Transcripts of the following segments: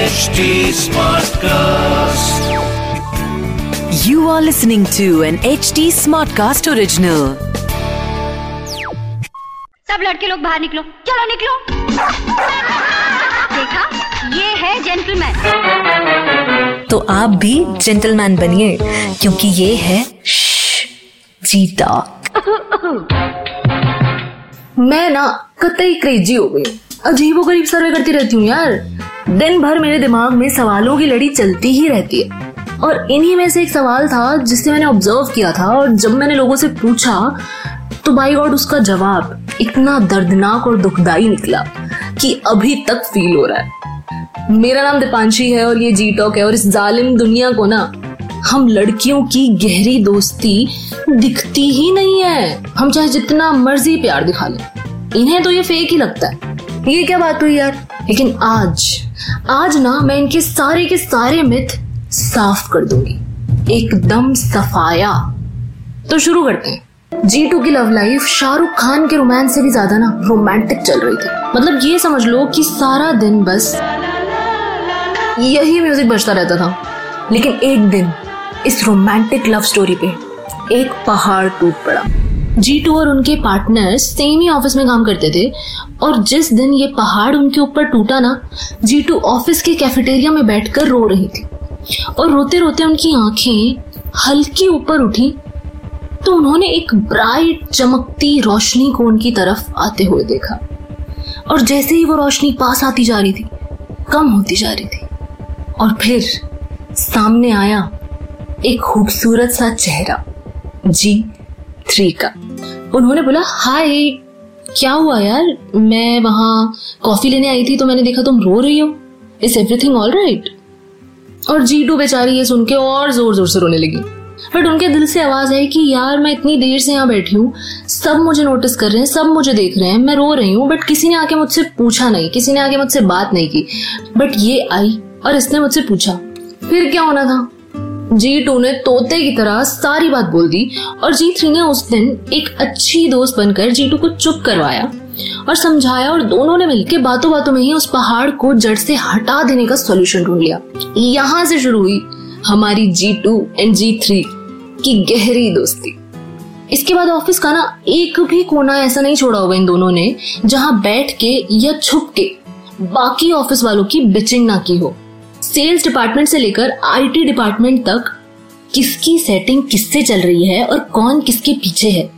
HD Smartcast. You are listening to an HD Smartcast original. सब लड़के लोग बाहर निकलो। चलो निकलो। देखा? ये है जेंटलमैन तो आप भी जेंटलमैन बनिए क्योंकि ये है जीता। मैं ना कतई क्रेजी हो गई अजीबो गरीब सर्वे करती रहती हूँ यार। दिन भर मेरे दिमाग में सवालों की लड़ी चलती ही रहती है। और इन्हीं में से एक सवाल था जिसे मैंने ऑब्ज़र्व किया था, और जब मैंने लोगों से पूछा तो बाई गॉड उसका जवाब इतना दर्दनाक और दुखदाई निकला कि अभी तक फील हो रहा है। मेरा नाम दीपांशी है और ये जी टॉक है, और इस जालिम दुनिया को ना, हम लड़कियों की गहरी दोस्ती दिखती ही नहीं है। हम चाहे जितना मर्ज़ी प्यार दिखा लें। इन्हें तो ये फेक ही लगता है। ये क्या बात हुई यार? लेकिन आज आज ना मैं इनके सारे के सारे मिथ साफ़ कर दूँगी। एकदम सफाया। तो शुरू करते हैं। जी टू की लव लाइफ शाहरुख खान के रोमांस से भी ज़्यादा ना रोमांटिक चल रही थी। मतलब ये समझ लो कि सारा दिन बस यही म्यूज़िक बजता रहता था। लेकिन एक दिन इस रोमांटिक लव स्टोरी पे एक पहाड़ टूट पड़ा। जीटू और उनके पार्टनर्स सेम ही ऑफ़िस में काम करते थे। और जिस दिन ये पहाड़ उनके ऊपर टूटा ना जीटू ऑफ़िस के कैफेटेरिया में बैठकर रो रही थी। और रोते रोते उनकी आँखें हल्की ऊपर उठी तो उन्होंने एक ब्राइट चमकती रोशनी को उनकी तरफ़ आते हुए देखा। और जैसे ही वो रोशनी पास आती जा रही थी, कम होती जा रही थी। और फिर सामने आया एक खूबसूरत सा चेहरा। जी थ्री का। उन्होंने बोला, हाय, क्या हुआ यार? मैं वहाँ कॉफ़ी लेने आई थी तो मैंने देखा तुम रो रही हो। इज़ एवरीथिंग ऑल राइट और जी टू बेचारी ये सुन के और ज़ोर ज़ोर से रोने लगी। बट उनके दिल से आवाज़ आई कि, यार, मैं इतनी देर से यहाँ बैठी हूँ, सब मुझे नोटिस कर रहे हैं, सब मुझे देख रहे हैं, मैं रो रही हूँ बट किसी ने आके मुझसे पूछा नहीं, किसी ने आके मुझसे बात नहीं की। बट ये आई और इसने मुझसे पूछा। फिर क्या होना था? जी टू ने तोते की तरह सारी बात बोल दी और जी थ्री ने उस दिन एक अच्छी दोस्त बनकर जी टू को चुप करवाया और समझाया और दोनों ने मिलकर बातों बातों में ही उस पहाड़ को जड़ से हटा देने का सोल्यूशन ढूंढ लिया। यहाँ से शुरू हुई हमारी G two and G three की गहरी दोस्ती। इसके बाद ऑफ़िस का ना एक भी कोना ऐसा नहीं छोड़ा होगा इन दोनों ने जहाँ बैठ के या छुप के बाकी ऑफ़िस वालों की बिचिंग ना की हो। सेल्स डिपार्टमेंट से लेकर आईटी डिपार्टमेंट तक किसकी सेटिंग किससे चल रही है और कौन किसके पीछे है?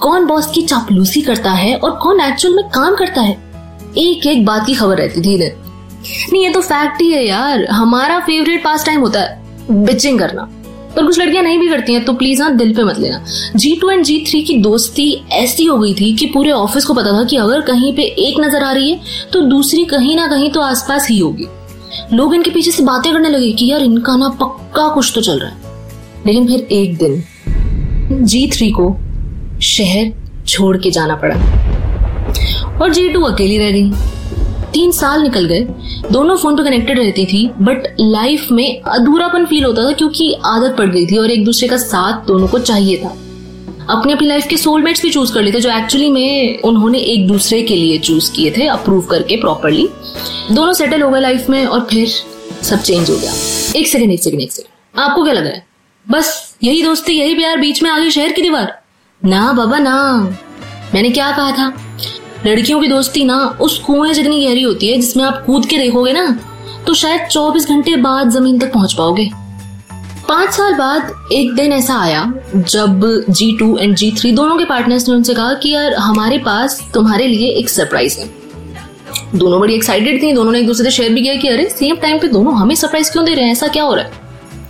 कौन बॉस की चापलूसी करता है और कौन एक्चुअल में काम करता है? एक एक बात की खबर रहती थी नहीं, ये तो फैक्ट ही है यार। हमारा फेवरेट पास टाइम होता है बिचिंग करना। पर कुछ लड़कियाँ नहीं भी करती हैं तो प्लीज़ हाँ दिल पे मत लेना। G two and G three की दोस्ती ऐसी हो गई थी कि पूरे ऑफ़िस को पता था कि अगर कहीं पे एक नज़र आ रही है तो दूसरी कहीं ना कहीं तो आसपास ही होगी। लोग इनके पीछे से बातें करने लगे कि यार इनका ना पक्का कुछ तो चल रहा है। लेकिन फिर एक दिन जी थ्री को शहर छोड़ के जाना पड़ा। और जी टू अकेली रह गई। तीन साल निकल गए। दोनों फ़ोन पे कनेक्टेड रहती थी बट लाइफ में अधूरापन फील होता था क्योंकि आदत पड़ गई थी और एक दूसरे का साथ दोनों को चाहिए था। अपने अपनी लाइफ के सोलमेट्स भी चूज़ कर लिए थे, जो एक्चुअली में, उन्होंने एक दूसरे के लिए चूज़ किए थे अप्रूव करके प्रॉपरली दोनों सेटल हो गए लाइफ में और फिर सब चेंज हो गया। एक सेकंड एक सेकंड एक सेकंड आपको क्या लग रहा है? बस यही दोस्ती, यही प्यार, बीच में आगे शहर की दीवार। ना बाबा, ना। मैंने क्या कहा था? लड़कियों की दोस्ती ना, उस कुएँ जितनी गहरी होती है, जिसमें आप कूद के देखोगे ना तो शायद 24 घंटे बाद ज़मीन तक पहुँच पाओगे। पाँच साल बाद एक दिन ऐसा आया, जब G two and G three दोनों के पार्टनर्स ने उनसे कहा कि यार, हमारे पास तुम्हारे लिए एक सरप्राइज़ है। दोनों बड़ी एक्साइटेड थी, दोनों ने एक दूसरे से शेयर भी किया कि अरे सेम टाइम पे दोनों हमें सरप्राइज़ क्यों दे रहे हैं? ऐसा क्या हो रहा है?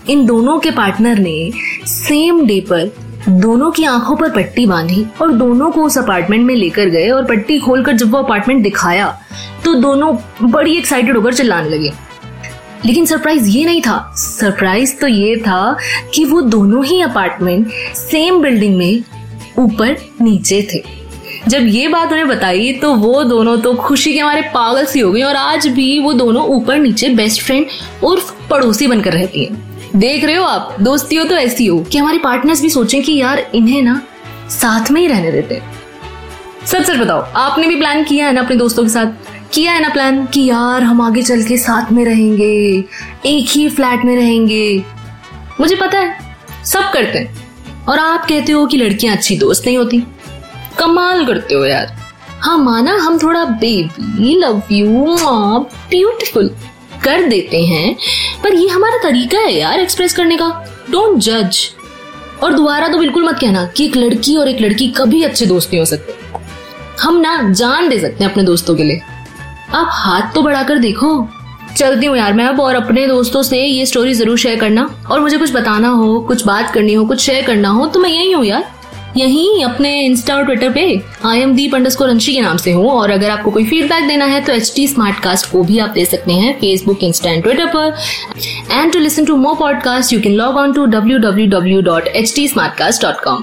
इन दोनों के पार्टनर ने सेम डे पर दोनों की आँखों पर पट्टी बांधी और दोनों को उस अपार्टमेंट में लेकर गए और पट्टी खोलकर जब वो अपार्टमेंट दिखाया तो दोनों बड़ी एक्साइटेड होकर चिल्लाने लगे। लेकिन सरप्राइज़ ये नहीं था। सरप्राइज़ तो ये था कि वो दोनों ही अपार्टमेंट सेम बिल्डिंग में ऊपर नीचे थे। जब ये बात उन्हें बताई तो वो दोनों तो खुशी के मारे पागल सी हो गई और आज भी वो दोनों ऊपर नीचे बेस्ट फ्रेंड और पड़ोसी बनकर रहती हैं। देख रहे हो आप? दोस्ती हो तो ऐसी हो कि हमारे पार्टनर्स भी सोचें कि यार, इन्हें ना साथ में ही रहने देते सच सच बताओ, आपने भी प्लान किया है ना अपने दोस्तों के साथ? किया है ना प्लान कि यार, हम आगे चल के साथ में रहेंगे, एक ही फ्लैट में रहेंगे। मुझे पता है, सब करते हैं। और आप कहते हो कि लड़कियाँ अच्छी दोस्त नहीं होती। कमाल करते हो यार। हाँ माना हम थोड़ा बेबी लव यू ब्यूटीफुल कर देते हैं। पर ये हमारा तरीका है यार एक्सप्रेस करने का। डोंट जज और दोबारा तो बिल्कुल मत कहना कि एक लड़की और एक लड़की कभी अच्छे दोस्त नहीं हो सकते। हम ना जान दे सकते हैं अपने दोस्तों के लिए। आप हाथ तो बढ़ाकर देखो। चलती हूँ यार मैं अब और अपने दोस्तों से ये स्टोरी ज़रूर शेयर करना। और मुझे कुछ बताना हो, कुछ बात करनी हो, कुछ शेयर करना हो तो मैं यही हूँ यार। यहीं अपने इंस्टा और ट्विटर पे आई एम दीप अंडर अंशी के नाम से हूँ। और अगर आपको कोई फीडबैक देना है तो एच टी स्मार्ट कास्ट को भी आप दे सकते हैं फेसबुक इंस्टा एंड ट्विटर पर। And to listen to more podcast you can log on to W W W dot H T smart cast dot com